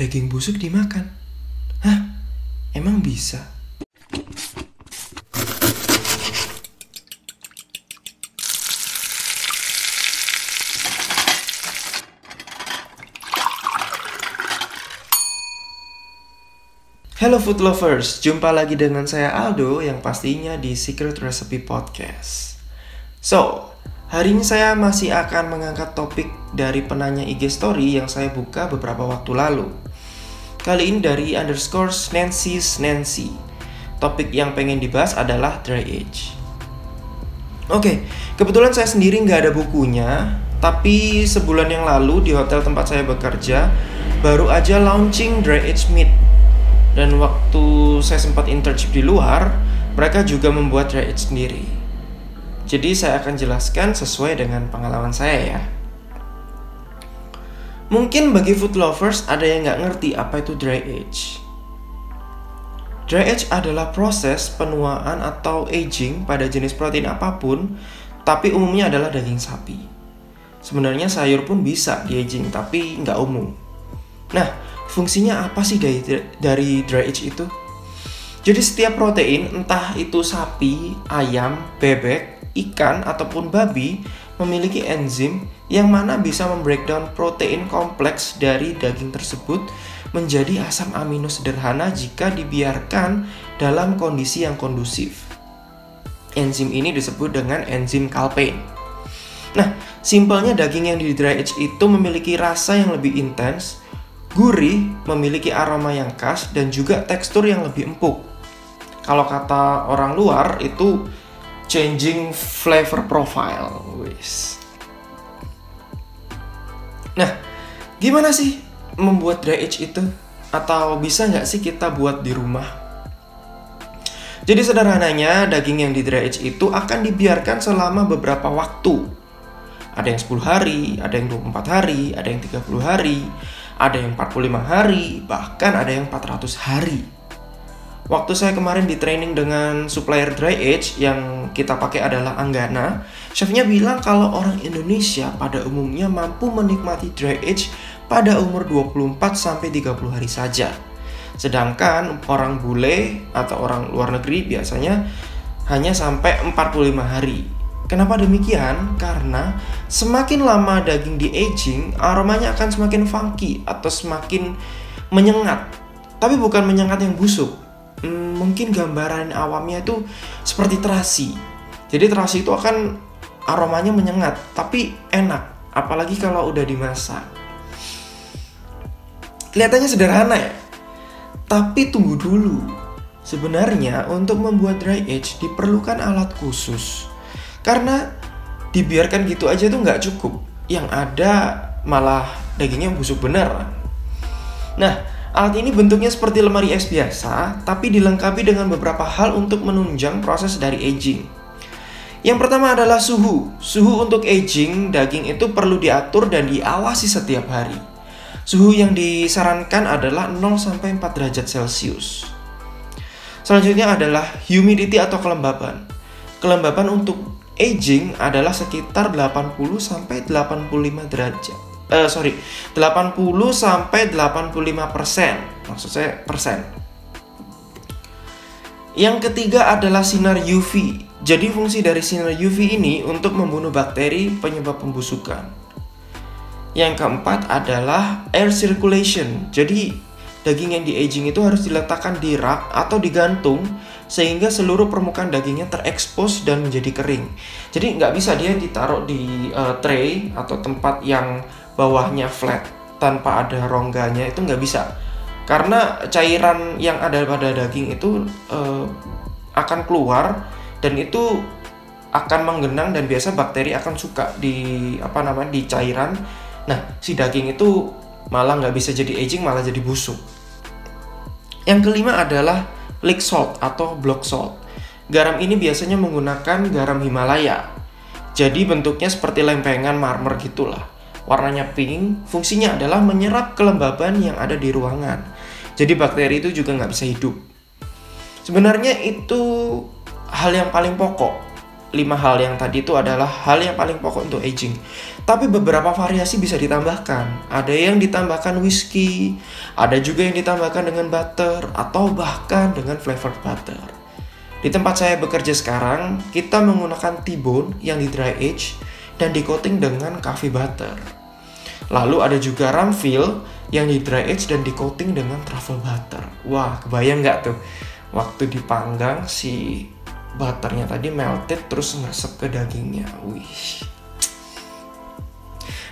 daging busuk dimakan. Hah? Emang bisa? Hello food lovers, jumpa lagi dengan saya Aldo yang pastinya di Secret Recipe Podcast. So, hari ini saya masih akan mengangkat topik dari penanya IG story yang saya buka beberapa waktu lalu. Kali ini dari underscore Nancy's Nancy. Topik yang pengen dibahas adalah dry age. Oke, kebetulan saya sendiri nggak ada bukunya, tapi sebulan yang lalu di hotel tempat saya bekerja baru aja launching dry age meat dan waktu saya sempat internship di luar, mereka juga membuat dry age sendiri. Jadi saya akan jelaskan sesuai dengan pengalaman saya ya. Mungkin bagi food lovers ada yang nggak ngerti apa itu dry age. Dry age adalah proses penuaan atau aging pada jenis protein apa pun, tapi umumnya adalah daging sapi. Sebenarnya sayur pun bisa di aging, tapi nggak umum. Nah, fungsinya apa sih dari dari dry age itu? Jadi setiap protein, entah itu sapi, ayam, bebek, ikan ataupun babi memiliki enzim yang mana bisa membreakdown protein kompleks dari daging tersebut menjadi asam amino sederhana jika dibiarkan dalam kondisi yang kondusif. Enzim ini disebut dengan enzim kalpain. Nah, simpelnya daging yang di dry age itu memiliki rasa yang lebih intens, Gurih memiliki aroma yang khas dan juga tekstur yang lebih empuk. Kalau kata orang luar itu changing flavor profile. Wis. Nah, gimana sih membuat dry age itu? Atau bisa nggak sih kita buat di rumah? Jadi sederhananya daging yang di dry age itu akan dibiarkan selama beberapa waktu. Ada yang 10 hari, ada yang 24 hari, ada yang 30 hari, ada yang 45 hari, bahkan ada yang 400 hari. Waktu saya kemarin di training dengan supplier dry age yang kita pakai adalah Anggana, chefnya bilang kalau orang Indonesia pada umumnya mampu menikmati dry age pada umur 24 sampai 30 hari saja. Sedangkan orang bule atau orang luar negeri biasanya hanya sampai 45 hari. Kenapa demikian? Karena semakin lama daging di aging, aromanya akan semakin funky atau semakin menyengat. Tapi bukan menyengat yang busuk. Hmm, mungkin gambaran awamnya itu seperti terasi. Jadi terasi itu akan aromanya menyengat, tapi enak. Apalagi kalau udah dimasak. Kelihatannya sederhana ya. Tapi tunggu dulu. Sebenarnya untuk membuat dry age diperlukan alat khusus karena dibiarkan gitu aja tuh nggak cukup. Yang ada malah dagingnya busuk bener. Nah, alat ini bentuknya seperti lemari es biasa, tapi dilengkapi dengan beberapa hal untuk menunjang proses dari aging. Yang pertama adalah suhu. Suhu untuk aging daging itu perlu diatur dan diawasi setiap hari. Suhu yang disarankan adalah 0 sampai 4 derajat Celcius. Selanjutnya adalah humidity atau kelembaban. Kelembaban untuk aging adalah sekitar 80 sampai 85 derajat. Eh sorry, 80 sampai 85 persen. Maksud saya persen. Yang ketiga adalah sinar UV. Jadi fungsi dari sinar UV ini untuk membunuh bakteri penyebab pembusukan. Yang keempat adalah air circulation. Jadi daging yang di aging itu harus diletakkan di rak atau digantung sehingga seluruh permukaan dagingnya terekspos dan menjadi kering. Jadi nggak bisa dia ditaruh di uh, tray atau tempat yang bawahnya flat tanpa ada rongganya itu nggak bisa. Karena cairan yang ada pada daging itu uh, akan keluar dan itu akan menggenang dan biasa bakteri akan suka di apa namanya di cairan. Nah si daging itu malah nggak bisa jadi aging malah jadi busuk. Yang kelima adalah lake salt atau block salt. Garam ini biasanya menggunakan garam Himalaya. Jadi bentuknya seperti lempengan marmer gitulah. Warnanya pink, fungsinya adalah menyerap kelembaban yang ada di ruangan. Jadi bakteri itu juga nggak bisa hidup. Sebenarnya itu hal yang paling pokok. lima hal yang tadi itu adalah hal yang paling pokok untuk aging. Tapi beberapa variasi bisa ditambahkan. Ada yang ditambahkan whiskey, ada juga yang ditambahkan dengan butter, atau bahkan dengan flavored butter. Di tempat saya bekerja sekarang, kita menggunakan T-bone yang di dry age dan di coating dengan coffee butter. Lalu ada juga ramfil yang di dry age dan di coating dengan truffle butter. Wah, kebayang nggak tuh? Waktu dipanggang si butternya tadi melted terus ngeresep ke dagingnya. Wih.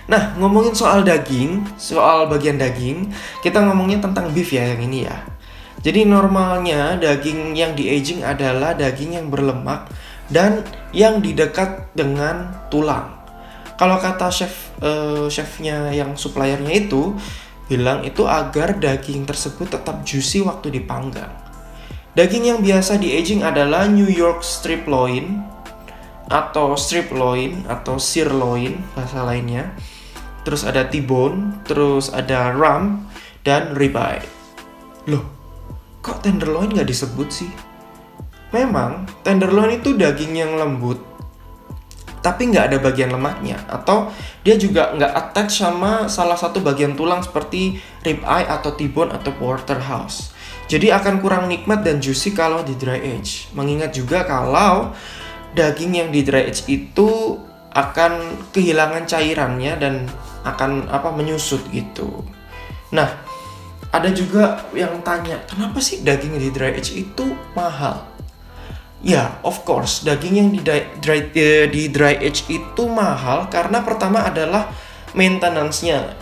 Nah, ngomongin soal daging, soal bagian daging, kita ngomongnya tentang beef ya yang ini ya. Jadi normalnya daging yang di aging adalah daging yang berlemak dan yang di dekat dengan tulang. Kalau kata chef uh, chefnya yang suppliernya itu bilang itu agar daging tersebut tetap juicy waktu dipanggang. Daging yang biasa di aging adalah New York strip loin atau strip loin atau sirloin bahasa lainnya. Terus ada T-bone, terus ada ram dan ribeye. Loh, kok tenderloin nggak disebut sih? Memang tenderloin itu daging yang lembut, tapi nggak ada bagian lemaknya atau dia juga nggak attach sama salah satu bagian tulang seperti ribeye atau T-bone atau porterhouse. Jadi akan kurang nikmat dan juicy kalau di dry age. Mengingat juga kalau daging yang di dry age itu akan kehilangan cairannya dan akan apa menyusut gitu. Nah, ada juga yang tanya, kenapa sih daging di dry age itu mahal? Ya, of course, daging yang di dry, eh, di dry age itu mahal karena pertama adalah maintenance-nya.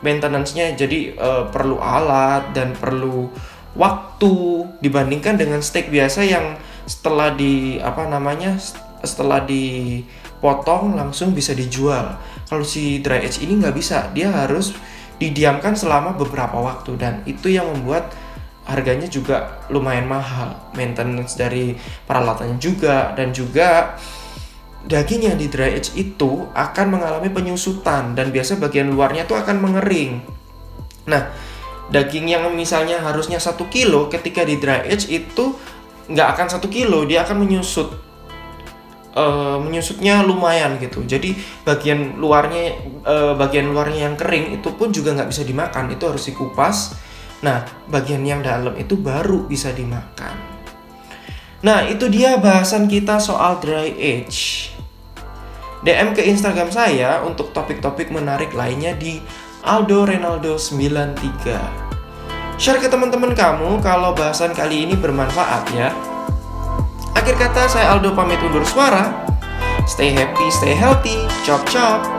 Maintenance-nya jadi uh, perlu alat dan perlu waktu dibandingkan dengan steak biasa yang setelah di apa namanya setelah dipotong langsung bisa dijual. Kalau si dry age ini nggak bisa, dia harus didiamkan selama beberapa waktu dan itu yang membuat harganya juga lumayan mahal. Maintenance dari peralatannya juga dan juga daging yang di dry age itu akan mengalami penyusutan dan biasa bagian luarnya tuh akan mengering. Nah, daging yang misalnya harusnya satu kilo ketika di dry age itu nggak akan satu kilo dia akan menyusut uh, menyusutnya lumayan gitu jadi bagian luarnya uh, bagian luarnya yang kering itu pun juga nggak bisa dimakan itu harus dikupas nah bagian yang dalam itu baru bisa dimakan nah itu dia bahasan kita soal dry age DM ke Instagram saya untuk topik-topik menarik lainnya di Aldo Renaldo 93. Share ke teman-teman kamu kalau bahasan kali ini bermanfaat ya. Akhir kata saya Aldo pamit undur suara. Stay happy, stay healthy. Chop chop.